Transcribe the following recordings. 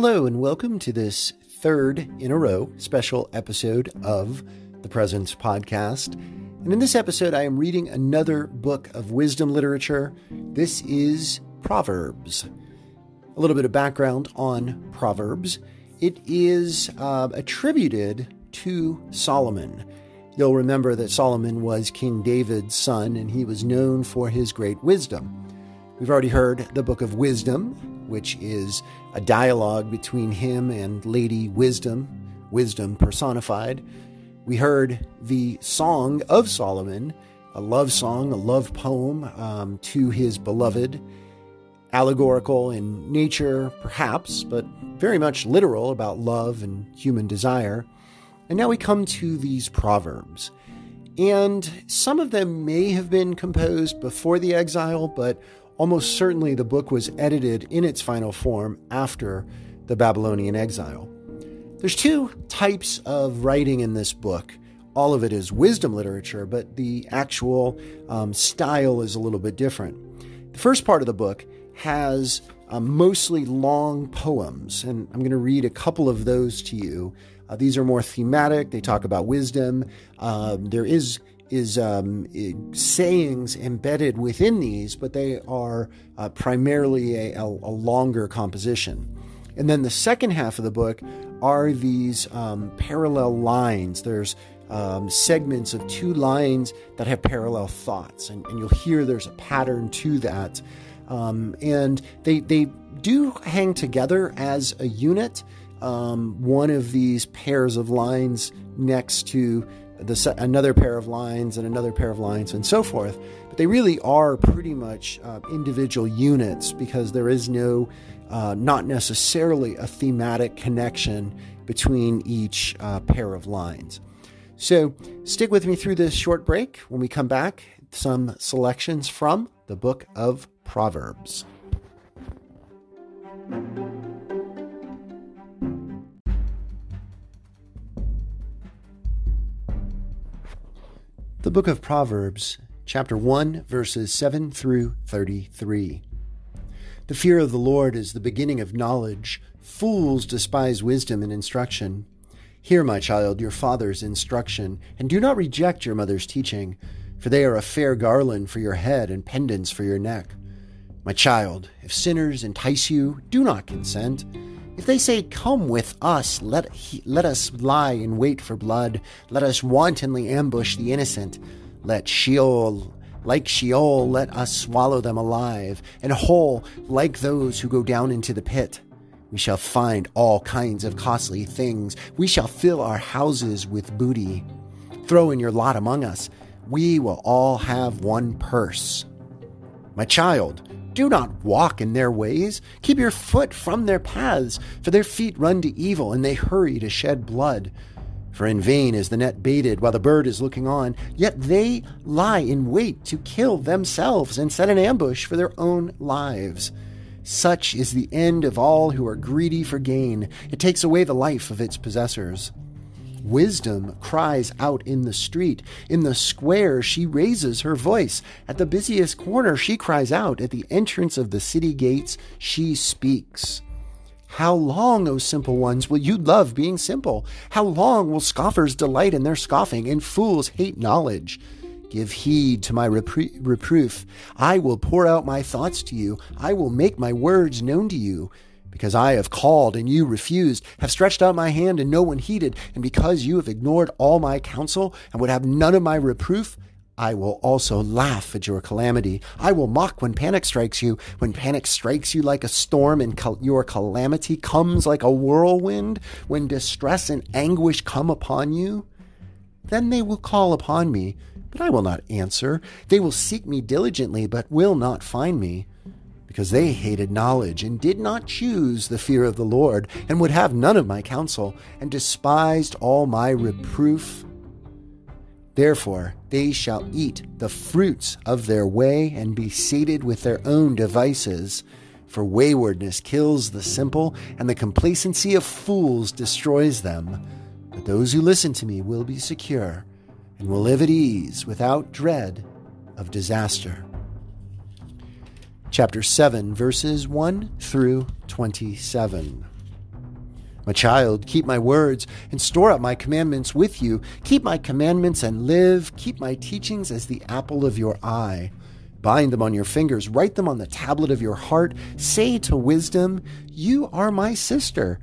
Hello, and welcome to this third in a row special episode of the Presence Podcast. And in this episode, I am reading another book of wisdom literature. This is Proverbs. A little bit of background on Proverbs it is uh, attributed to Solomon. You'll remember that Solomon was King David's son, and he was known for his great wisdom. We've already heard the Book of Wisdom, which is a dialogue between him and Lady Wisdom, wisdom personified. We heard the Song of Solomon, a love song, a love poem um, to his beloved, allegorical in nature, perhaps, but very much literal about love and human desire. And now we come to these proverbs. And some of them may have been composed before the exile, but almost certainly the book was edited in its final form after the Babylonian exile. There's two types of writing in this book. All of it is wisdom literature, but the actual um, style is a little bit different. The first part of the book has uh, mostly long poems, and I'm going to read a couple of those to you. Uh, these are more thematic. They talk about wisdom. Um, there is is um, sayings embedded within these, but they are uh, primarily a, a, a, longer composition. And then the second half of the book are these um, parallel lines. There's um, segments of two lines that have parallel thoughts, and, and, you'll hear there's a pattern to that. Um, and they they do hang together as a unit. Um, one of these pairs of lines next to the another pair of lines and another pair of lines and so forth. But they really are pretty much uh, individual units because there is no, uh, not necessarily a thematic connection between each uh, pair of lines. So stick with me through this short break. When we come back, some selections from the book of Proverbs. The book of Proverbs, chapter 1, verses 7 through 33. The fear of the Lord is the beginning of knowledge. Fools despise wisdom and instruction. Hear, my child, your father's instruction, and do not reject your mother's teaching, for they are a fair garland for your head and pendants for your neck. My child, if sinners entice you, do not consent. If they say, Come with us, let, he, let us lie in wait for blood, let us wantonly ambush the innocent, let Sheol, like Sheol, let us swallow them alive, and whole, like those who go down into the pit. We shall find all kinds of costly things. We shall fill our houses with booty. Throw in your lot among us. We will all have one purse. My child, do not walk in their ways. Keep your foot from their paths, for their feet run to evil, and they hurry to shed blood. For in vain is the net baited while the bird is looking on, yet they lie in wait to kill themselves and set an ambush for their own lives. Such is the end of all who are greedy for gain. It takes away the life of its possessors. Wisdom cries out in the street. In the square, she raises her voice. At the busiest corner, she cries out. At the entrance of the city gates, she speaks. How long, O simple ones, will you love being simple? How long will scoffers delight in their scoffing and fools hate knowledge? Give heed to my repro- reproof. I will pour out my thoughts to you. I will make my words known to you. Because I have called and you refused, have stretched out my hand and no one heeded, and because you have ignored all my counsel and would have none of my reproof, I will also laugh at your calamity. I will mock when panic strikes you, when panic strikes you like a storm and cal- your calamity comes like a whirlwind, when distress and anguish come upon you. Then they will call upon me, but I will not answer. They will seek me diligently, but will not find me because they hated knowledge and did not choose the fear of the Lord, and would have none of my counsel, and despised all my reproof. Therefore they shall eat the fruits of their way, and be sated with their own devices. For waywardness kills the simple, and the complacency of fools destroys them. But those who listen to me will be secure, and will live at ease without dread of disaster chapter 7, verses 1 through 27. My child, keep my words and store up my commandments with you. Keep my commandments and live. Keep my teachings as the apple of your eye. Bind them on your fingers, write them on the tablet of your heart. Say to wisdom, You are my sister.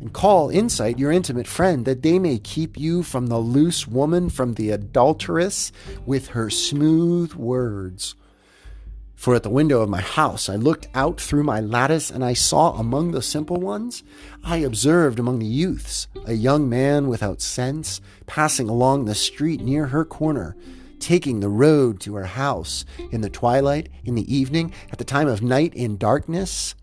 And call insight your intimate friend, that they may keep you from the loose woman, from the adulteress, with her smooth words. For at the window of my house I looked out through my lattice, and I saw among the simple ones, I observed among the youths, a young man without sense, passing along the street near her corner, taking the road to her house, in the twilight, in the evening, at the time of night, in darkness.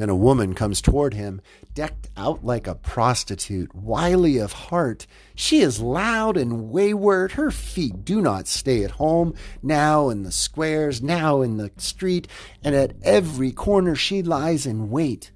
Then a woman comes toward him, decked out like a prostitute, wily of heart. She is loud and wayward. Her feet do not stay at home, now in the squares, now in the street, and at every corner she lies in wait.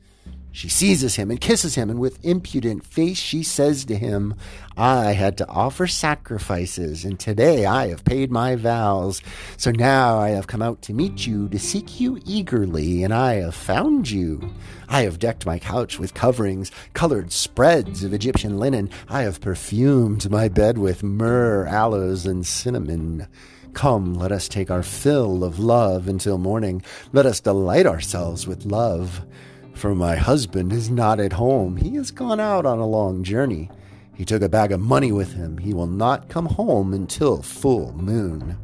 She seizes him and kisses him, and with impudent face she says to him, I had to offer sacrifices, and today I have paid my vows. So now I have come out to meet you, to seek you eagerly, and I have found you. I have decked my couch with coverings, colored spreads of Egyptian linen. I have perfumed my bed with myrrh, aloes, and cinnamon. Come, let us take our fill of love until morning. Let us delight ourselves with love. For my husband is not at home. He has gone out on a long journey. He took a bag of money with him. He will not come home until full moon.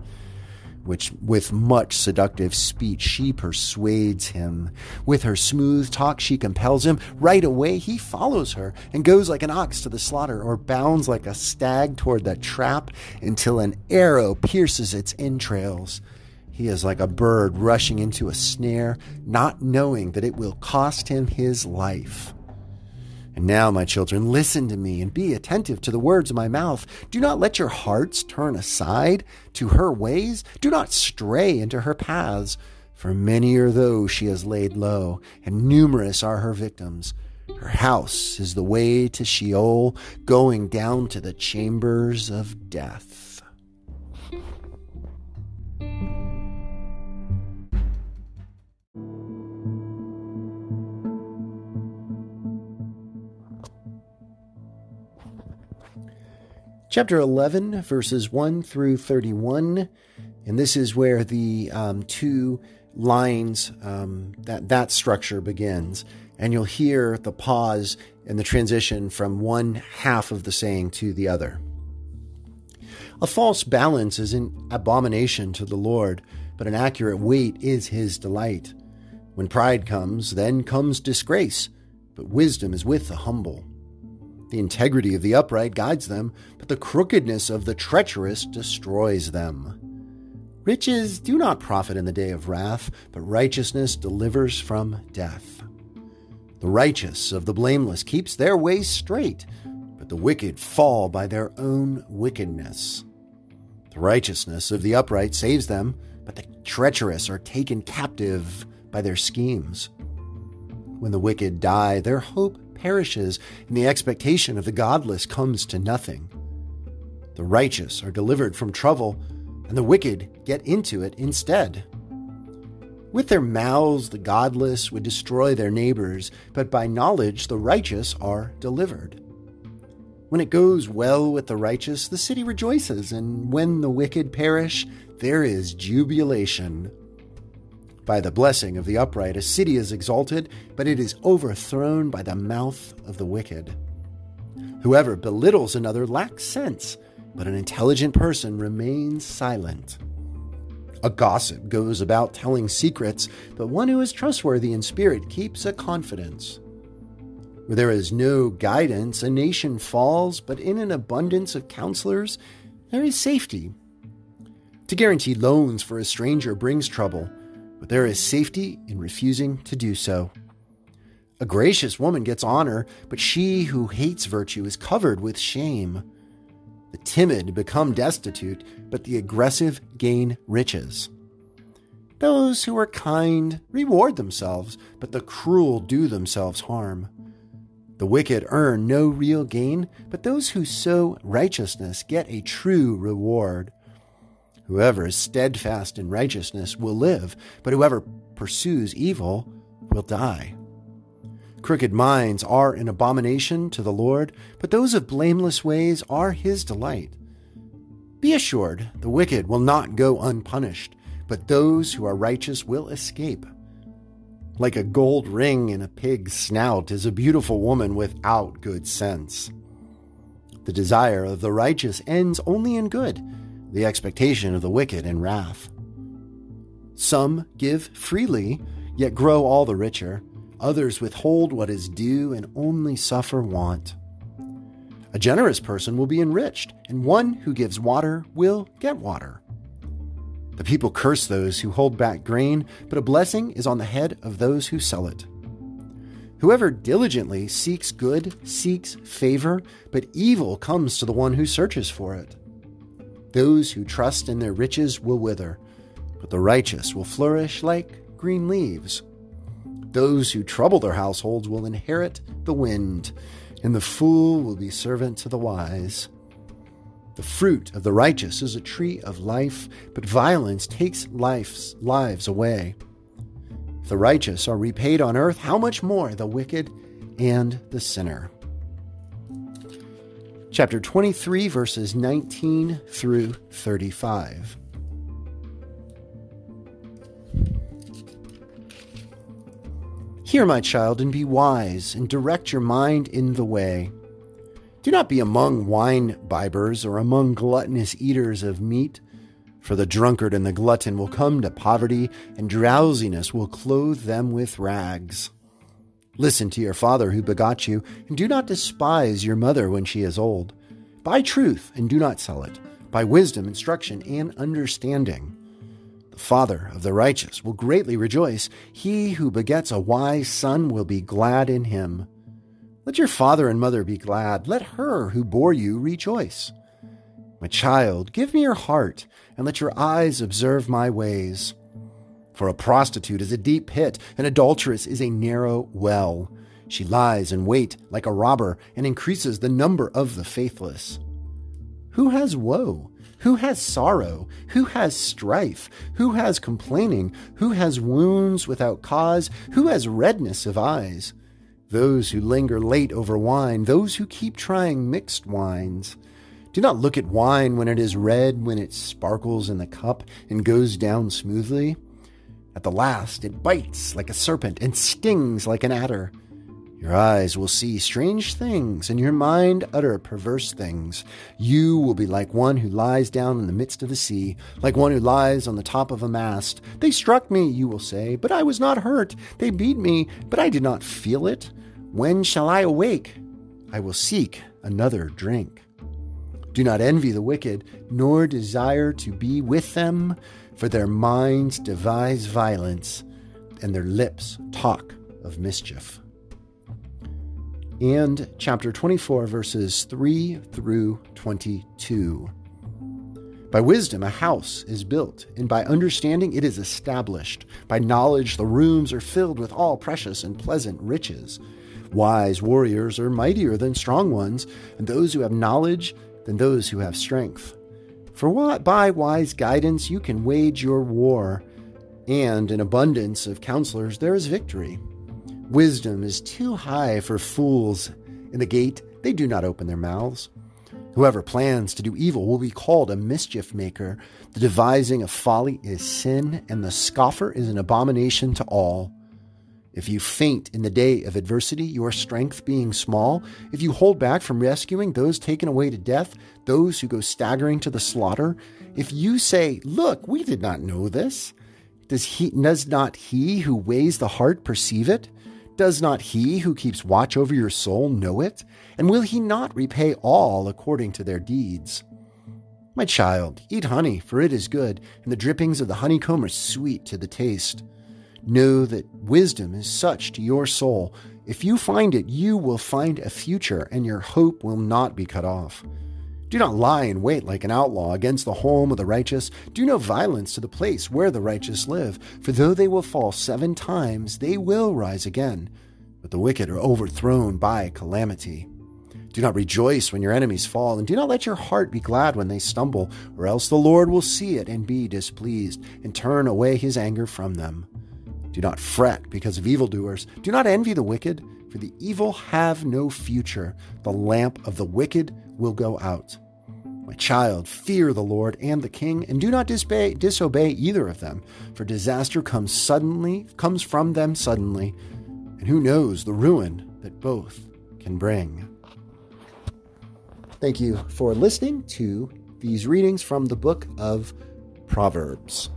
Which, with much seductive speech, she persuades him. With her smooth talk, she compels him. Right away, he follows her and goes like an ox to the slaughter, or bounds like a stag toward the trap until an arrow pierces its entrails. He is like a bird rushing into a snare, not knowing that it will cost him his life. And now, my children, listen to me and be attentive to the words of my mouth. Do not let your hearts turn aside to her ways. Do not stray into her paths. For many are those she has laid low, and numerous are her victims. Her house is the way to Sheol, going down to the chambers of death. Chapter 11, verses 1 through 31. And this is where the um, two lines, um, that, that structure begins. And you'll hear the pause and the transition from one half of the saying to the other. A false balance is an abomination to the Lord, but an accurate weight is his delight. When pride comes, then comes disgrace, but wisdom is with the humble. The integrity of the upright guides them, the crookedness of the treacherous destroys them. Riches do not profit in the day of wrath, but righteousness delivers from death. The righteous of the blameless keeps their way straight, but the wicked fall by their own wickedness. The righteousness of the upright saves them, but the treacherous are taken captive by their schemes. When the wicked die, their hope perishes, and the expectation of the godless comes to nothing. The righteous are delivered from trouble, and the wicked get into it instead. With their mouths, the godless would destroy their neighbors, but by knowledge, the righteous are delivered. When it goes well with the righteous, the city rejoices, and when the wicked perish, there is jubilation. By the blessing of the upright, a city is exalted, but it is overthrown by the mouth of the wicked. Whoever belittles another lacks sense, but an intelligent person remains silent. A gossip goes about telling secrets, but one who is trustworthy in spirit keeps a confidence. Where there is no guidance, a nation falls, but in an abundance of counselors, there is safety. To guarantee loans for a stranger brings trouble, but there is safety in refusing to do so. A gracious woman gets honor, but she who hates virtue is covered with shame. The timid become destitute, but the aggressive gain riches. Those who are kind reward themselves, but the cruel do themselves harm. The wicked earn no real gain, but those who sow righteousness get a true reward. Whoever is steadfast in righteousness will live, but whoever pursues evil will die. Crooked minds are an abomination to the Lord, but those of blameless ways are his delight. Be assured, the wicked will not go unpunished, but those who are righteous will escape. Like a gold ring in a pig's snout is a beautiful woman without good sense. The desire of the righteous ends only in good, the expectation of the wicked in wrath. Some give freely, yet grow all the richer. Others withhold what is due and only suffer want. A generous person will be enriched, and one who gives water will get water. The people curse those who hold back grain, but a blessing is on the head of those who sell it. Whoever diligently seeks good seeks favor, but evil comes to the one who searches for it. Those who trust in their riches will wither, but the righteous will flourish like green leaves. Those who trouble their households will inherit the wind, and the fool will be servant to the wise. The fruit of the righteous is a tree of life, but violence takes life's lives away. If the righteous are repaid on earth, how much more the wicked and the sinner? Chapter 23, verses 19 through 35. Hear, my child, and be wise, and direct your mind in the way. Do not be among wine bibbers or among gluttonous eaters of meat, for the drunkard and the glutton will come to poverty, and drowsiness will clothe them with rags. Listen to your father who begot you, and do not despise your mother when she is old. Buy truth and do not sell it. Buy wisdom, instruction, and understanding father of the righteous will greatly rejoice. He who begets a wise son will be glad in him. Let your father and mother be glad. Let her who bore you rejoice. My child, give me your heart, and let your eyes observe my ways. For a prostitute is a deep pit, an adulteress is a narrow well. She lies in wait like a robber and increases the number of the faithless. Who has woe? Who has sorrow? Who has strife? Who has complaining? Who has wounds without cause? Who has redness of eyes? Those who linger late over wine, those who keep trying mixed wines. Do not look at wine when it is red, when it sparkles in the cup and goes down smoothly. At the last, it bites like a serpent and stings like an adder. Your eyes will see strange things, and your mind utter perverse things. You will be like one who lies down in the midst of the sea, like one who lies on the top of a mast. They struck me, you will say, but I was not hurt. They beat me, but I did not feel it. When shall I awake? I will seek another drink. Do not envy the wicked, nor desire to be with them, for their minds devise violence, and their lips talk of mischief and chapter 24, verses 3 through 22. By wisdom, a house is built, and by understanding, it is established. By knowledge, the rooms are filled with all precious and pleasant riches. Wise warriors are mightier than strong ones, and those who have knowledge than those who have strength. For what, by wise guidance, you can wage your war, and in abundance of counselors, there is victory. Wisdom is too high for fools. In the gate, they do not open their mouths. Whoever plans to do evil will be called a mischief maker. The devising of folly is sin, and the scoffer is an abomination to all. If you faint in the day of adversity, your strength being small, if you hold back from rescuing those taken away to death, those who go staggering to the slaughter, if you say, Look, we did not know this, does, he, does not he who weighs the heart perceive it? Does not he who keeps watch over your soul know it? And will he not repay all according to their deeds? My child, eat honey, for it is good, and the drippings of the honeycomb are sweet to the taste. Know that wisdom is such to your soul. If you find it, you will find a future, and your hope will not be cut off. Do not lie in wait like an outlaw against the home of the righteous. Do no violence to the place where the righteous live. For though they will fall seven times, they will rise again. But the wicked are overthrown by calamity. Do not rejoice when your enemies fall, and do not let your heart be glad when they stumble, or else the Lord will see it and be displeased, and turn away his anger from them. Do not fret because of evildoers. Do not envy the wicked for the evil have no future. The lamp of the wicked will go out. My child, fear the Lord and the king, and do not disobey, disobey either of them, for disaster comes suddenly, comes from them suddenly, and who knows the ruin that both can bring. Thank you for listening to these readings from the book of Proverbs.